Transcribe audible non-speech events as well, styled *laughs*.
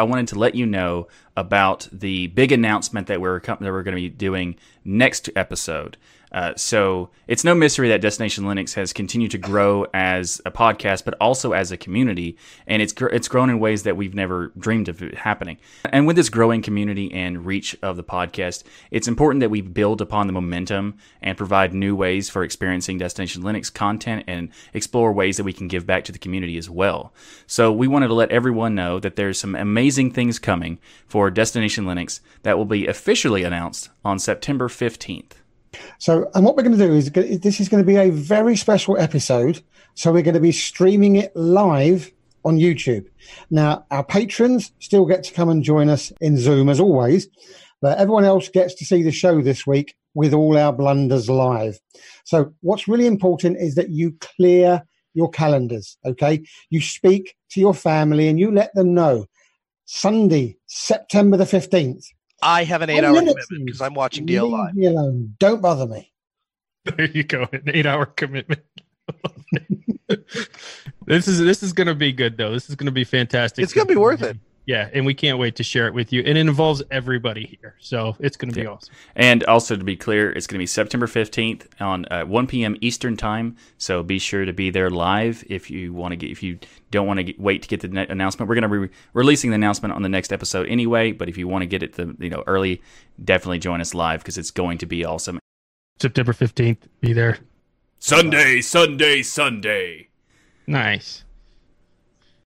I wanted to let you know about the big announcement that we're that we're going to be doing next episode. Uh, so it's no mystery that Destination Linux has continued to grow as a podcast, but also as a community, and it's gr- it's grown in ways that we've never dreamed of happening. And with this growing community and reach of the podcast, it's important that we build upon the momentum and provide new ways for experiencing Destination Linux content and explore ways that we can give back to the community as well. So we wanted to let everyone know that there's some amazing things coming for Destination Linux that will be officially announced on September 15th. So, and what we're going to do is this is going to be a very special episode. So, we're going to be streaming it live on YouTube. Now, our patrons still get to come and join us in Zoom as always, but everyone else gets to see the show this week with all our blunders live. So, what's really important is that you clear your calendars, okay? You speak to your family and you let them know Sunday, September the 15th, I have an eight hour commitment because I'm watching DL Leave Live. me alone. Don't bother me. There you go. An eight hour commitment. *laughs* this is this is gonna be good though. This is gonna be fantastic. It's gonna be worth it. Yeah, and we can't wait to share it with you. And it involves everybody here, so it's going to be Yeah. awesome. And also to be clear, it's going to be September 15th on uh, 1 p.m. Eastern time. So be sure to be there live if you want to get if you don't want to wait to get the announcement. We're going to be releasing the announcement on the next episode anyway. But if you want to get it the you know early, definitely join us live because it's going to be awesome. September fifteenth, be there. Sunday, Sunday, Sunday. Nice.